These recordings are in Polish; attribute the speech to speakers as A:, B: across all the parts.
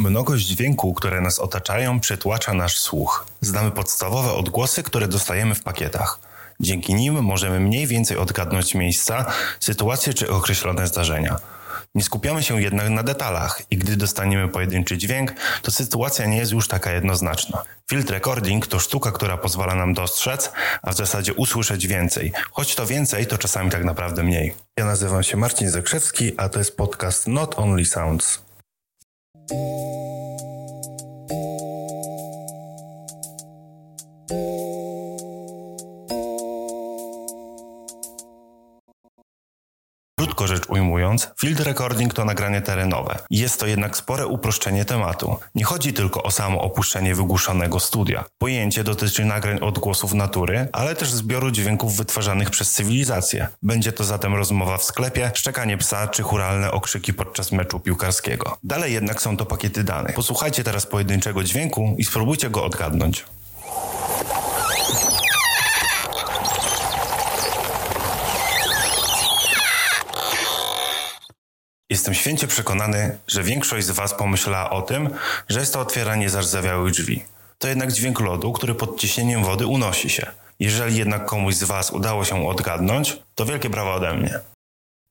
A: Mnogość dźwięku, które nas otaczają, przytłacza nasz słuch. Znamy podstawowe odgłosy, które dostajemy w pakietach. Dzięki nim możemy mniej więcej odgadnąć miejsca, sytuacje czy określone zdarzenia. Nie skupiamy się jednak na detalach i gdy dostaniemy pojedynczy dźwięk, to sytuacja nie jest już taka jednoznaczna. Field recording to sztuka, która pozwala nam dostrzec, a w zasadzie usłyszeć więcej. Choć to więcej, to czasami tak naprawdę mniej. Ja nazywam się Marcin Zakrzewski, a to jest podcast Not Only Sounds. thank you Krótko rzecz ujmując, field recording to nagranie terenowe. Jest to jednak spore uproszczenie tematu. Nie chodzi tylko o samo opuszczenie wygłuszonego studia. Pojęcie dotyczy nagrań odgłosów natury, ale też zbioru dźwięków wytwarzanych przez cywilizację. Będzie to zatem rozmowa w sklepie, szczekanie psa czy churalne okrzyki podczas meczu piłkarskiego. Dalej jednak są to pakiety danych. Posłuchajcie teraz pojedynczego dźwięku i spróbujcie go odgadnąć. Jestem święcie przekonany, że większość z Was pomyślała o tym, że jest to otwieranie zardzewiałych drzwi. To jednak dźwięk lodu, który pod ciśnieniem wody unosi się. Jeżeli jednak komuś z Was udało się odgadnąć, to wielkie brawa ode mnie.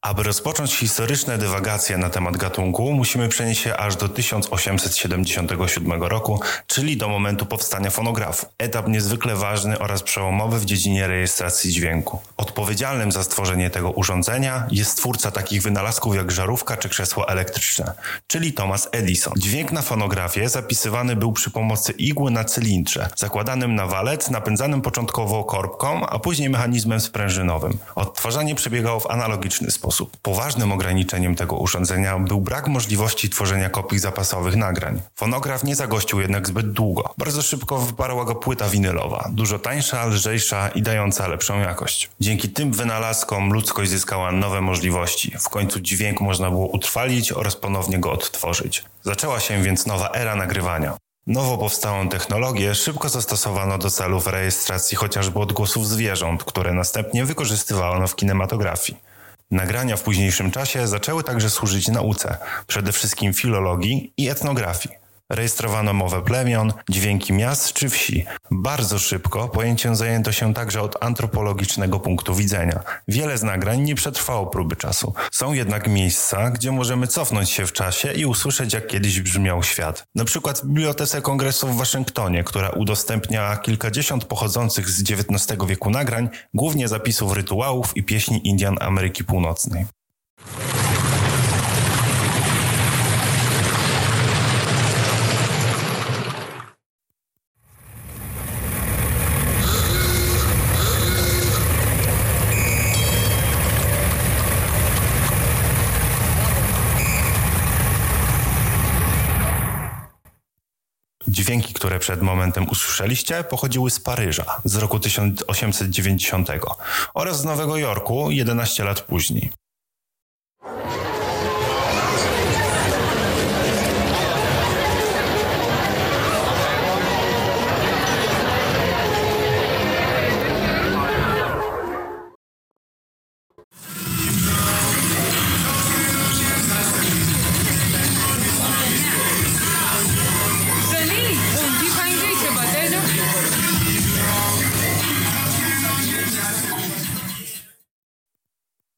A: Aby rozpocząć historyczne dywagacje na temat gatunku, musimy przenieść się aż do 1877 roku, czyli do momentu powstania fonografu. Etap niezwykle ważny oraz przełomowy w dziedzinie rejestracji dźwięku. Odpowiedzialnym za stworzenie tego urządzenia jest twórca takich wynalazków jak żarówka czy krzesło elektryczne, czyli Thomas Edison. Dźwięk na fonografie zapisywany był przy pomocy igły na cylindrze, zakładanym na walec, napędzanym początkowo korbką, a później mechanizmem sprężynowym. Odtwarzanie przebiegało w analogiczny sposób sposób. Poważnym ograniczeniem tego urządzenia był brak możliwości tworzenia kopii zapasowych nagrań. Fonograf nie zagościł jednak zbyt długo. Bardzo szybko wyparła go płyta winylowa, dużo tańsza, lżejsza i dająca lepszą jakość. Dzięki tym wynalazkom ludzkość zyskała nowe możliwości. W końcu dźwięk można było utrwalić oraz ponownie go odtworzyć. Zaczęła się więc nowa era nagrywania. Nowo powstałą technologię szybko zastosowano do celów rejestracji chociażby odgłosów zwierząt, które następnie wykorzystywano w kinematografii. Nagrania w późniejszym czasie zaczęły także służyć nauce, przede wszystkim filologii i etnografii. Rejestrowano mowę plemion, dźwięki miast czy wsi. Bardzo szybko pojęciem zajęto się także od antropologicznego punktu widzenia. Wiele z nagrań nie przetrwało próby czasu. Są jednak miejsca, gdzie możemy cofnąć się w czasie i usłyszeć, jak kiedyś brzmiał świat. Na przykład w Bibliotece Kongresu w Waszyngtonie, która udostępnia kilkadziesiąt pochodzących z XIX wieku nagrań, głównie zapisów rytuałów i pieśni Indian Ameryki Północnej. Dźwięki, które przed momentem usłyszeliście, pochodziły z Paryża z roku 1890 oraz z Nowego Jorku 11 lat później.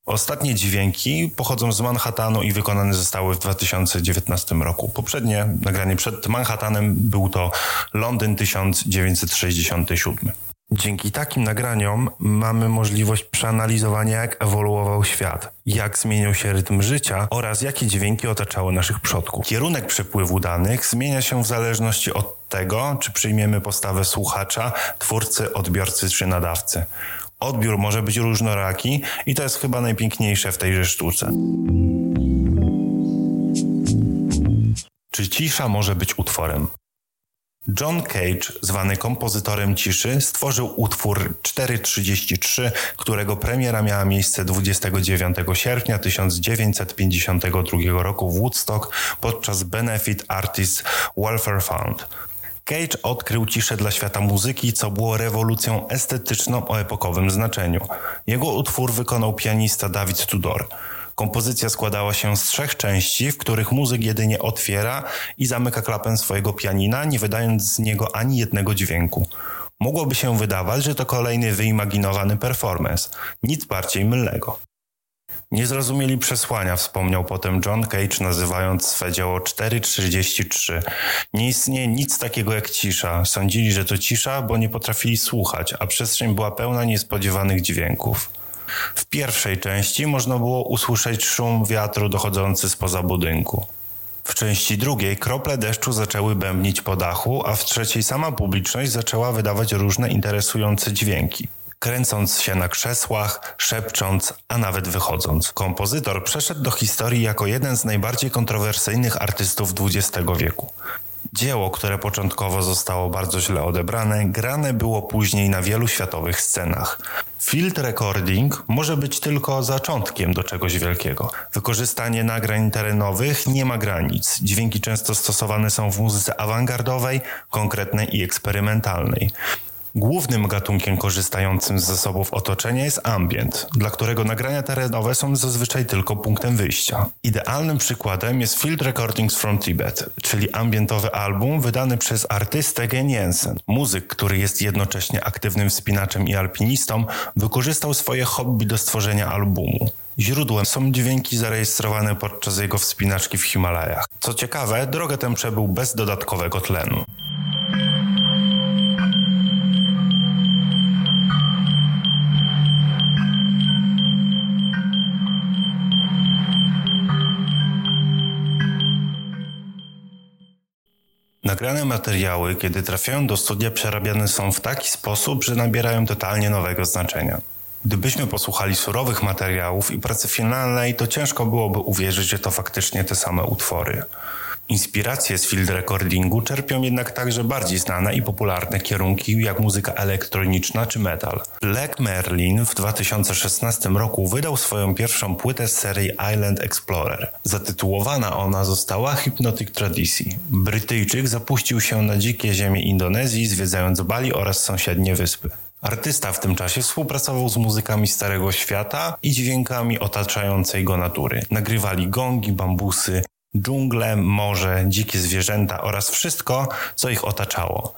A: Ostatnie dźwięki pochodzą z Manhattanu i wykonane zostały w 2019 roku. Poprzednie nagranie przed Manhattanem był to Londyn 1967. Dzięki takim nagraniom mamy możliwość przeanalizowania, jak ewoluował świat, jak zmienił się rytm życia oraz jakie dźwięki otaczały naszych przodków. Kierunek przepływu danych zmienia się w zależności od tego, czy przyjmiemy postawę słuchacza, twórcy, odbiorcy czy nadawcy. Odbiór może być różnoraki i to jest chyba najpiękniejsze w tejże sztuce. Czy cisza może być utworem? John Cage, zwany kompozytorem ciszy, stworzył utwór 433, którego premiera miała miejsce 29 sierpnia 1952 roku w Woodstock podczas Benefit Artists Welfare Fund. Cage odkrył ciszę dla świata muzyki, co było rewolucją estetyczną o epokowym znaczeniu. Jego utwór wykonał pianista David Tudor. Kompozycja składała się z trzech części, w których muzyk jedynie otwiera i zamyka klapę swojego pianina, nie wydając z niego ani jednego dźwięku. Mogłoby się wydawać, że to kolejny wyimaginowany performance, nic bardziej mylnego. Nie zrozumieli przesłania, wspomniał potem John Cage, nazywając swe dzieło 4.33. Nie istnieje nic takiego jak cisza. Sądzili, że to cisza, bo nie potrafili słuchać, a przestrzeń była pełna niespodziewanych dźwięków. W pierwszej części można było usłyszeć szum wiatru dochodzący spoza budynku. W części drugiej krople deszczu zaczęły bębnić po dachu, a w trzeciej sama publiczność zaczęła wydawać różne interesujące dźwięki kręcąc się na krzesłach, szepcząc, a nawet wychodząc. Kompozytor przeszedł do historii jako jeden z najbardziej kontrowersyjnych artystów XX wieku. Dzieło, które początkowo zostało bardzo źle odebrane, grane było później na wielu światowych scenach. Field recording może być tylko zaczątkiem do czegoś wielkiego. Wykorzystanie nagrań terenowych nie ma granic. Dźwięki często stosowane są w muzyce awangardowej, konkretnej i eksperymentalnej. Głównym gatunkiem korzystającym z zasobów otoczenia jest ambient, dla którego nagrania terenowe są zazwyczaj tylko punktem wyjścia. Idealnym przykładem jest Field Recordings from Tibet, czyli ambientowy album wydany przez artystę Gen Jensen. Muzyk, który jest jednocześnie aktywnym wspinaczem i alpinistą, wykorzystał swoje hobby do stworzenia albumu. Źródłem są dźwięki zarejestrowane podczas jego wspinaczki w Himalajach. Co ciekawe, drogę tę przebył bez dodatkowego tlenu. Nagrane materiały, kiedy trafiają do studia, przerabiane są w taki sposób, że nabierają totalnie nowego znaczenia. Gdybyśmy posłuchali surowych materiałów i pracy finalnej, to ciężko byłoby uwierzyć, że to faktycznie te same utwory. Inspiracje z field recordingu czerpią jednak także bardziej znane i popularne kierunki jak muzyka elektroniczna czy metal. Black Merlin w 2016 roku wydał swoją pierwszą płytę z serii Island Explorer. Zatytułowana ona została Hypnotic Tradition. Brytyjczyk zapuścił się na dzikie ziemie Indonezji, zwiedzając Bali oraz sąsiednie wyspy. Artysta w tym czasie współpracował z muzykami Starego Świata i dźwiękami otaczającej go natury. Nagrywali gongi, bambusy, dżungle, morze, dzikie zwierzęta oraz wszystko, co ich otaczało.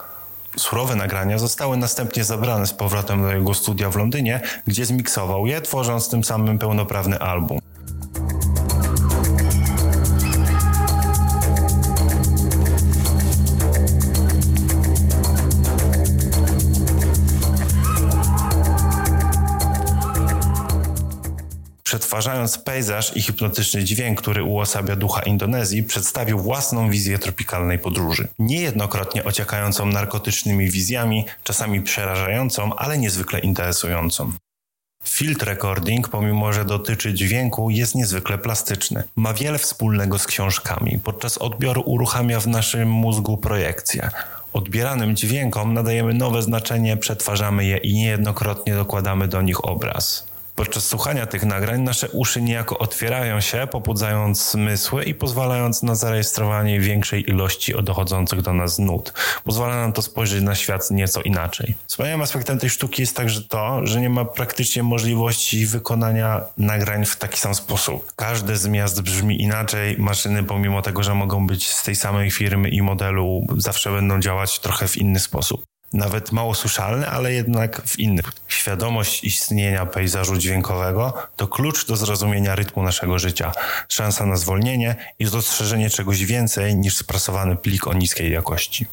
A: Surowe nagrania zostały następnie zabrane z powrotem do jego studia w Londynie, gdzie zmiksował je, tworząc tym samym pełnoprawny album. Przetwarzając pejzaż i hipnotyczny dźwięk, który uosabia ducha Indonezji, przedstawił własną wizję tropikalnej podróży. Niejednokrotnie ociekającą narkotycznymi wizjami, czasami przerażającą, ale niezwykle interesującą. Field recording, pomimo że dotyczy dźwięku, jest niezwykle plastyczny. Ma wiele wspólnego z książkami. Podczas odbioru uruchamia w naszym mózgu projekcje. Odbieranym dźwiękom nadajemy nowe znaczenie, przetwarzamy je i niejednokrotnie dokładamy do nich obraz. Podczas słuchania tych nagrań nasze uszy niejako otwierają się, pobudzając zmysły i pozwalając na zarejestrowanie większej ilości dochodzących do nas nut. Pozwala nam to spojrzeć na świat nieco inaczej. Wspaniałym aspektem tej sztuki jest także to, że nie ma praktycznie możliwości wykonania nagrań w taki sam sposób. Każde z miast brzmi inaczej. Maszyny, pomimo tego, że mogą być z tej samej firmy i modelu, zawsze będą działać trochę w inny sposób nawet mało słyszalny, ale jednak w innych. Świadomość istnienia pejzażu dźwiękowego to klucz do zrozumienia rytmu naszego życia, szansa na zwolnienie i dostrzeżenie czegoś więcej niż sprasowany plik o niskiej jakości.